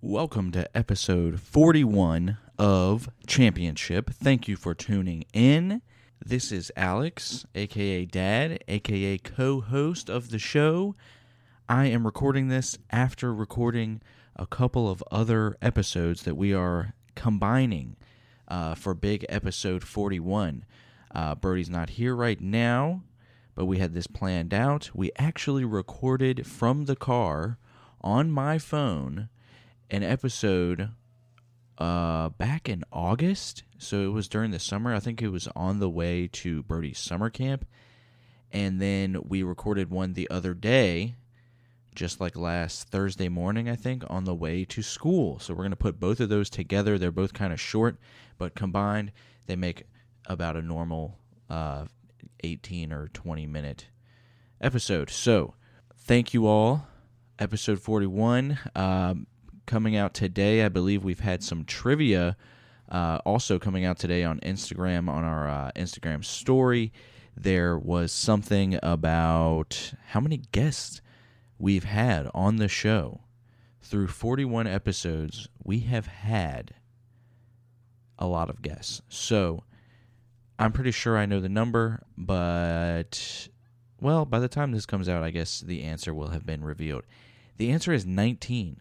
Welcome to episode 41 of Champion Chip. Thank you for tuning in. This is Alex, aka Dad, aka co host of the show. I am recording this after recording a couple of other episodes that we are combining uh, for big episode 41. Uh, Brodie's not here right now, but we had this planned out. We actually recorded from the car on my phone an episode uh back in August. So it was during the summer. I think it was on the way to Brodie's summer camp. And then we recorded one the other day, just like last Thursday morning, I think, on the way to school. So we're going to put both of those together. They're both kind of short, but combined, they make about a normal uh, 18 or 20 minute episode. So thank you all. Episode 41. Um, coming out today. I believe we've had some trivia uh, also coming out today on Instagram on our uh, Instagram story. There was something about how many guests we've had on the show. Through 41 episodes, we have had a lot of guests. So I'm pretty sure I know the number, but well, by the time this comes out, I guess the answer will have been revealed. The answer is 19.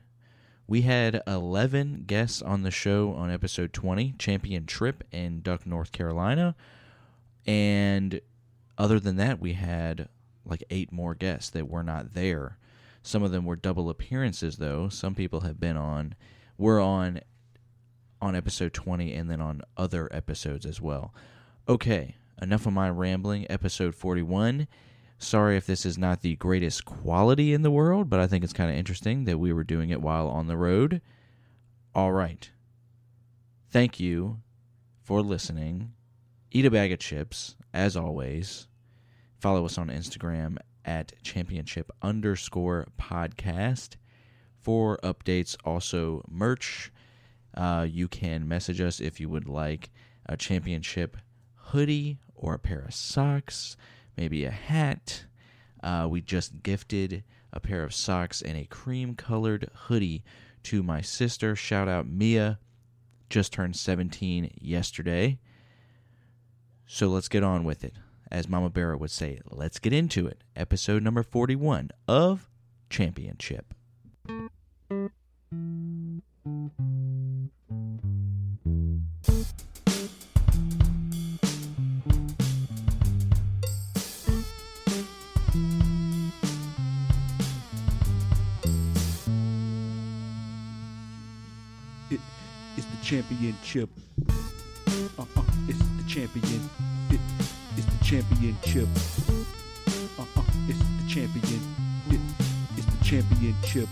We had 11 guests on the show on episode 20, Champion Trip in Duck, North Carolina. And other than that, we had like eight more guests that were not there. Some of them were double appearances, though. Some people have been on, were on on episode 20 and then on other episodes as well. Okay, enough of my rambling. Episode 41. Sorry if this is not the greatest quality in the world, but I think it's kind of interesting that we were doing it while on the road. All right. Thank you for listening. Eat a bag of chips, as always. Follow us on Instagram at championchip underscore podcast for updates. Also, merch. Uh, you can message us if you would like a championship hoodie or a pair of socks maybe a hat. Uh, we just gifted a pair of socks and a cream colored hoodie to my sister. Shout out Mia, just turned 17 yesterday. So let's get on with it. As Mama Barra would say, let's get into it. Episode number 41 of Champion Chip. Championship. Uh-uh, it's the champion. It is the championship. Uh-uh, it's the champion. It is the championship.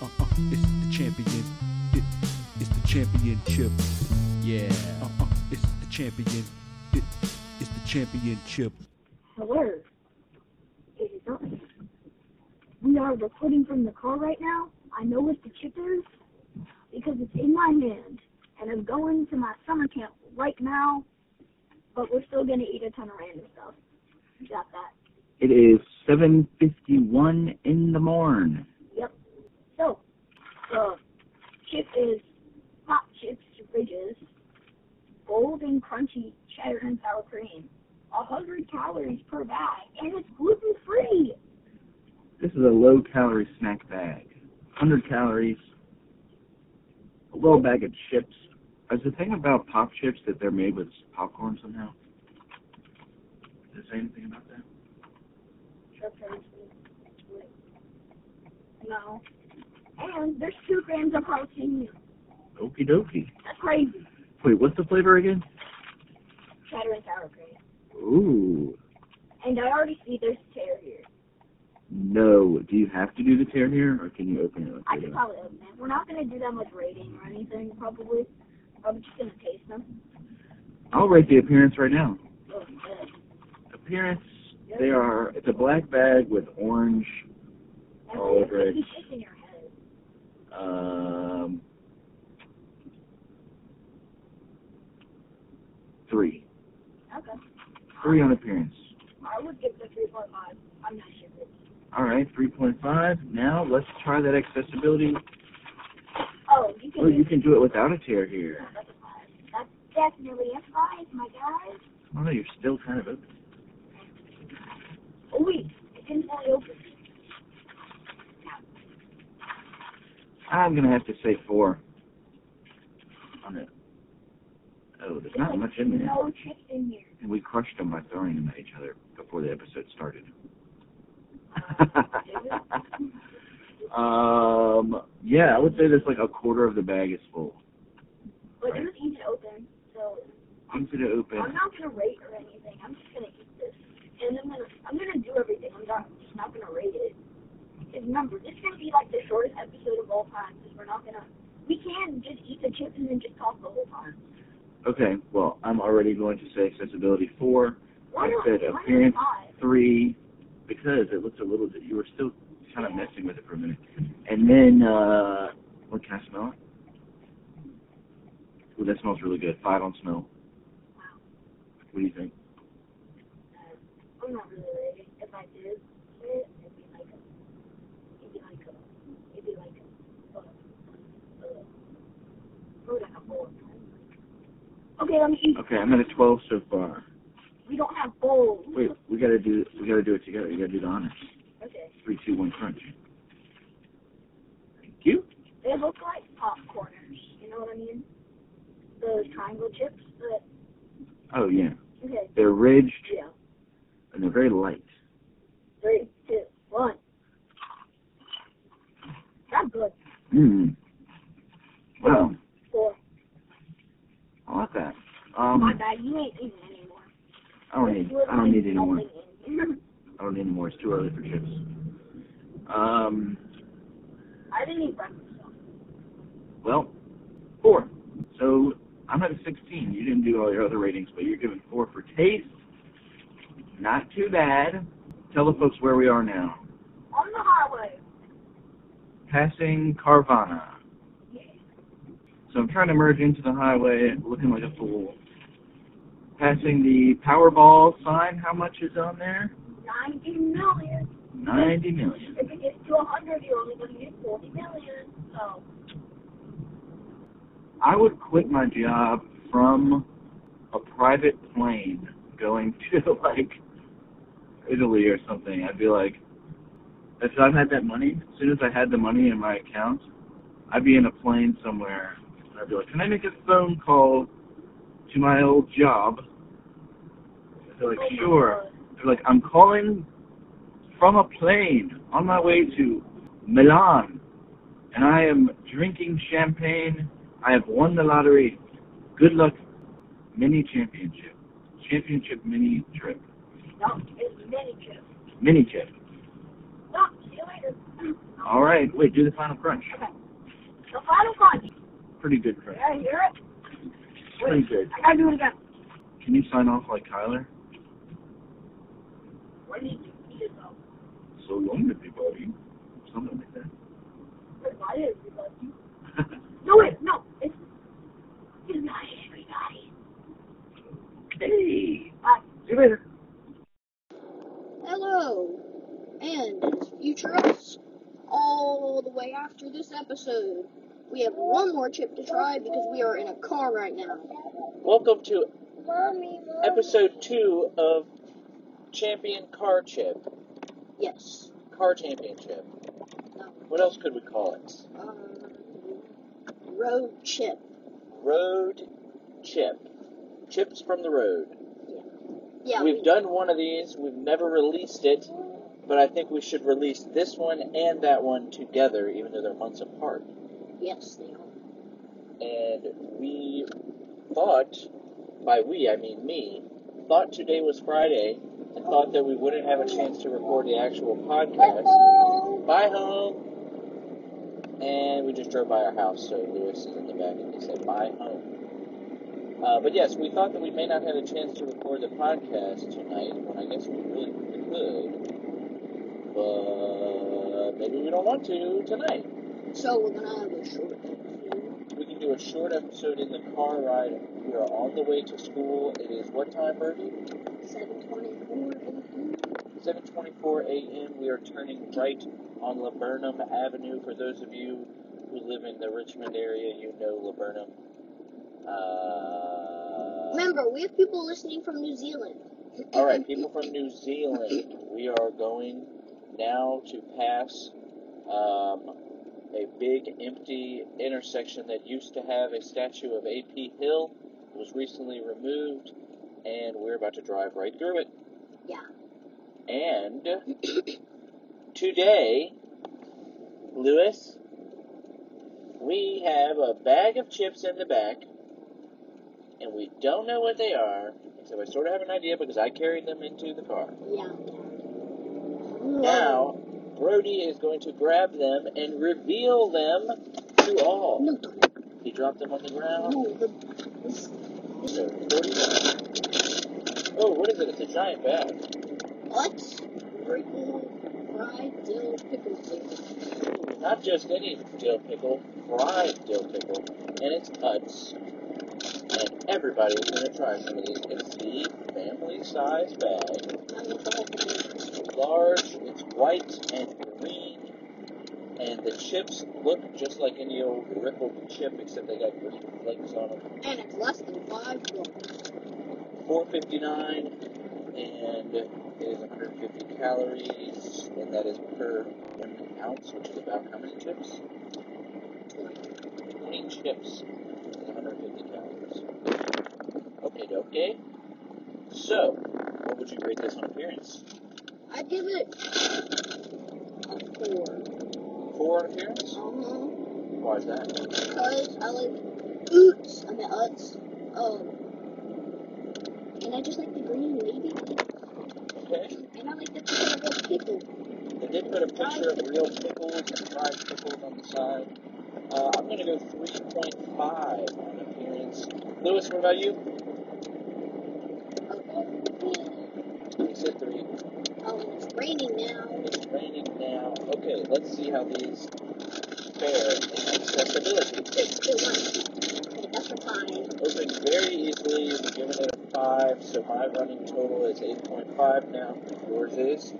Uh-uh, it's the champion. It is the championship. Yeah. Uh-uh, it's the champion. It is the championship. Hello. It is us. We are recording from the car right now. I know what the chip is because it's in my hand. And I'm going to my summer camp right now. But we're still going to eat a ton of random stuff. Got that. It is 7:51 in the morn. Yep. So, the chip is hot Chips Ridges, gold and crunchy cheddar and sour cream. Hundred calories per bag, and it's gluten free. This is a low calorie snack bag. 100 calories. A little bag of chips. Is the thing about pop chips that they're made with popcorn somehow? Does it say anything about that? No. And there's two grams of protein. Okie dokie. That's crazy. Wait, what's the flavor again? Cheddar and sour cream. Ooh. And I already see there's tear here. No. Do you have to do the tear here, or can you open it? Like I could probably open it. We're not gonna do that much rating or anything, probably. I'm just gonna taste them. I'll rate the appearance right now. Oh. Appearance, they are, it's a black bag with orange, And All over it. your head. um, three. Okay. Three on appearance. I would give it a 3.5. I'm not sure. All right, 3.5. Now let's try that accessibility oh, can Oh, you can do it without a tear here. That's. That's definitely a five, my guys. Oh no, you're still kind of open. Oh wait, it didn't fully open. I'm gonna have to say four. On it. Oh, there's not much in there. No chips in here. And we crushed them by throwing them at each other before the episode started. um, yeah, I would say there's like a quarter of the bag is full. But it was easy to open, so Easy to open. I'm not gonna rate or anything. I'm just gonna eat this, and I'm gonna I'm gonna do everything. I'm not just not gonna rate it. Because remember, this is gonna be like the shortest episode of all time. Because we're not gonna. We can just eat the chips and then just talk the whole time. Okay, well, I'm already going to say accessibility four, Why I said appearance. five? three, because it looks a little. bit, You were still kind of messing with it for a minute, and then uh, what can I smell? Ooh, that smells really good. Five on smell. Wow. What do you think? I'm not really. If I uh, uh. Okay, I'm at a 12 so far. We don't have bowls. Wait, we gotta do we gotta do it together. You gotta do the honors. Okay. Three, two, one, crunch. Thank you. They look like popcorners. You know what I mean? Those triangle chips. But Oh yeah, okay. they're ridged Yeah. and they're very light. Three, two, one. That's good. Mmm. Wow, Four. I like that. My Um, bad. You ain't eating. I don't need I don't need any more. nothing in here. I don't need any more. It's too early for chips. Um, I didn't eat breakfast. well, four. So I'm at a 16. You didn't do all your other ratings, but you're giving four for taste. Not too bad. Tell the folks where we are now. On the highway. Passing Carvana. Yeah. So I'm trying to merge into the highway, looking like a fool. Passing the Powerball sign. How much is on there? 90 million. 90 million. If it gets to 100, you're only going to get 40 million. So, I would quit my job from a private plane going to like Italy or something. I'd be like, if I had that money, as soon as I had the money in my account, I'd be in a plane somewhere. I'd be like, can I make a phone call to my old job? They're like, sure. They're like, I'm calling from a plane on my way to Milan, and I am drinking champagne. I have won the lottery. Good luck. Mini championship. Championship mini trip. No, it's mini chips. Mini chip. No, see you later. All right. Wait, do the final crunch. The final crunch. Pretty good crunch. Did I hear it? Pretty good. I gotta do it again. Can you sign off like Kyler? What did you eat it though? So long, everybody. Something like that. Why did everybody? No, wait, no. It's, good night, everybody. hey. Bye. See you later. Hello, and it's Future Us. All the way after this episode, we have one more chip to try because we are in a car right now. Welcome to episode two of Champion Car Chip. Yes. Car Championship. No. What else could we call it? Um, road chip. Road Chip. Chips from the road. Yeah. We've we- done one of these. We've never released it, but I think we should release this one and that one together, even though they're months apart. Yes, they are. And we thought, by we I mean me, thought today was Friday and thought that we wouldn't have a chance to record the actual podcast. Bye home. And we just drove by our house, so Lewis is in the back and he said, Bye home. Uh, but yes, we thought that we may not have a chance to record the podcast tonight, when I guess we really could. But maybe we don't want to tonight. So we're gonna have a short episode. We can do a short episode in the car ride. We are on the way to school. It is what time, Birdie? 724 a.m. 7:24 a.m. We are turning right on Laburnum Avenue. For those of you who live in the Richmond area, you know Laburnum. Uh, Remember, we have people listening from New Zealand. all right, people from New Zealand, we are going now to pass um, a big empty intersection that used to have a statue of A.P. Hill. Was recently removed, and we're about to drive right through it. Yeah. And today, Lewis, we have a bag of chips in the back, and we don't know what they are, so I sort of have an idea because I carried them into the car. Yeah. Now, Brodie is going to grab them and reveal them to all. No. He dropped them on the ground. No, the, this, So, 40 Oh, what is it? It's a giant bag. Freaking fried dill pickle. Not just any dill pickle, fried dill pickle, and it's Utz. And everybody is going to try some of these. It's the family size bag. I'm gonna try large, white and green, and the chips look just like any old rippled chip, except they got green flakes on them. And it's less than five bucks. 459 and it is 150 calories and that is per one ounce which is about how many chips? 20 chips. Is 150 calories. Okay okay. So what would you rate this on appearance give it a four. four on appearance Uh-huh. why is that Because I like boots. I mean Utz. Oh. And I just like the green maybe. okay And I like the picture of a pickle. they did put a picture of real pickles and fried pickles on the side uh, I'm gonna go 3.5 on appearance Lewis what about you Okay. he said three Oh, and it's raining now. It's raining now. Okay, let's see how these fare in accessibility. Six to one. Okay, that's a five. Opened very easily, giving it a 5, so my running total is 8.5 now. Yours is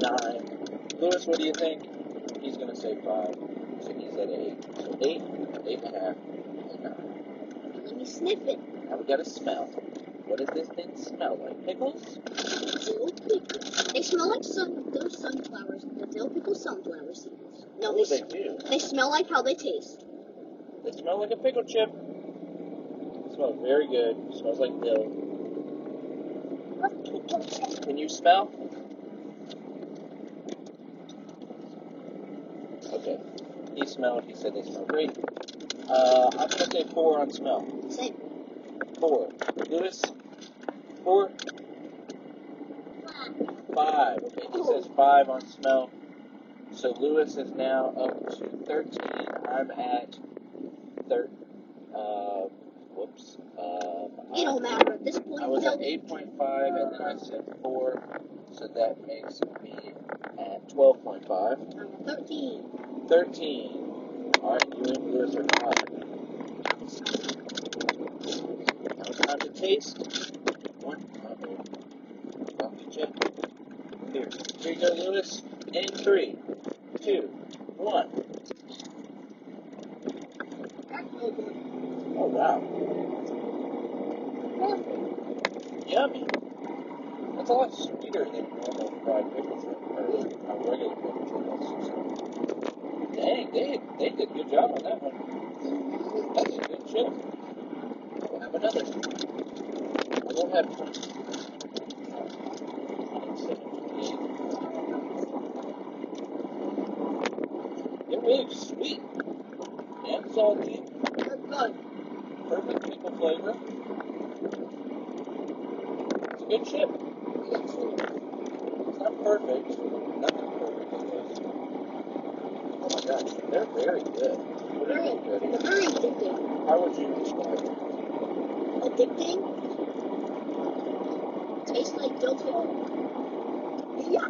Nine. 9. Lewis, what do you think? He's going to say 5, so he's at 8. So 8, 8.5, and 9. Let me sniff it. Now we got to smell. What does this thing smell like? Pickles? Dill pickles. They smell like sun. Those sunflowers. The dill pickle sunflower seeds. No, Oh, they, they do. they smell like how they taste. They smell like a pickle chip. smells very good. smells like dill. Can you smell? Okay. He smelled. He said they smell great. Uh, I'm gonna say four on smell. Same. Four. Lewis. Four. Five. Okay. He says five on smell. So Lewis is now up to thirteen. I'm at thir. Uh, whoops. Um, It don't matter at this point. I was at 8.5 and then I said 4, so that makes me at 12.5. I'm thirteen. 13. Alright, you and Lewis are tied. Now it's time to taste. One. Uh-oh. Coffee chip. Here. Here you go, Lewis. In three, two, one. That's no good. Oh, wow. Perfect. Yummy. That's a lot sweeter than normal fried pickle chip, or a regular pickle chip. That's Dang, they, did a good job on that one. That's a good chip. We'll have another. I won't have 20. They're really sweet and salty. They're good. Perfect pickle flavor. It's a good chip. Yes, it is. It's not perfect. Nothing perfect, I guess. Oh my gosh, they're very good. What are Very, they good? they're very addicting. How would you describe it? Addicting. Tastes like pickle. Yeah.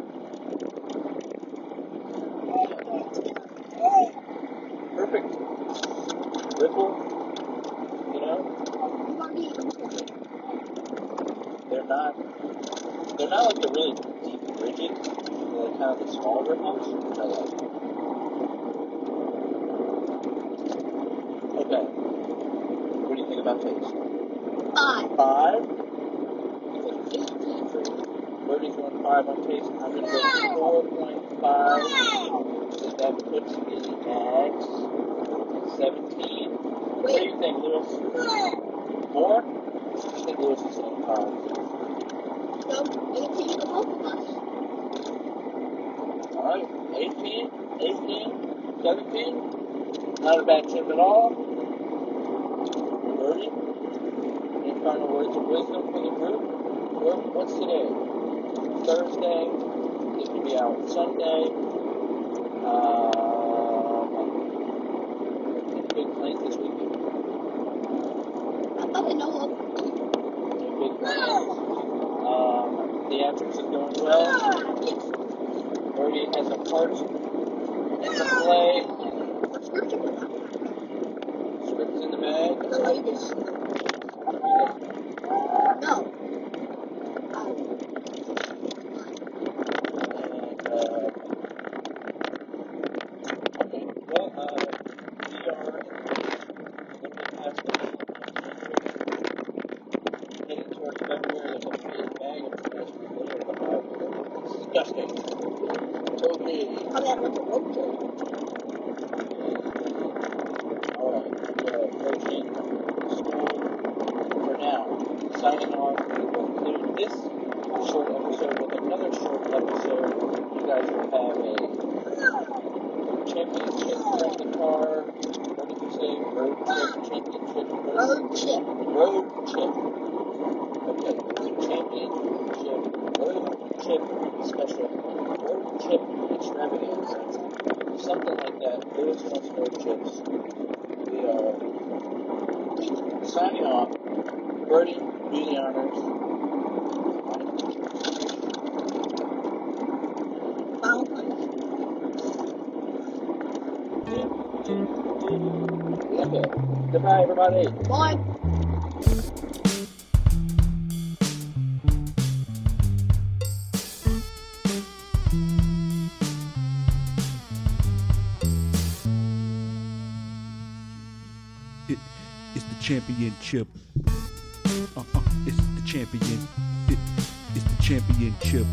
32.5 on Taysom. I'm going to go 4.5. So that puts me at 17. What do you think, Lewis? More? I think Lewis is on five. So, 18 for both of us. Alright, 18, 18, 17. Not a bad tip at all. 30. Any final words of wisdom for the group? What's today? Thursday. It could be out Sunday. Um, any big plans this weekend? I thought I know of. Any big plans? Um, the entrance is going well. Yes. Birdie has a part in the play. Prescription or not? Script's in the bag. The latest. No. Oh. And, uh, okay, well, uh, we are a little bit past the heading towards February. There's a big bag of trash we litter about. It's disgusting. Okay. Probably have like a road trip. Alright, we are approaching school for now. Signing off, we will conclude this short episode with another short episode. You guys will have a championship from the car. What did you say? Road trip championship? Road trip. Road chip. Okay, championship, road chip special, road chip extravaganza, something like that. Lewis wants road chips. We are signing off. Birdie, do the honors. Goodbye, everybody. Bye. Championship. Uh uh, it's the champion. It, it's the championship.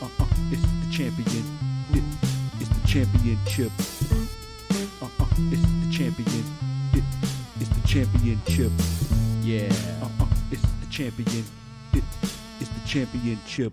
Uh uh, it's the champion. It, it's the championship. Uh uh, it's the champion. It, it's the championship. Yeah. Uh uh, it's the champion. It, it's the championship.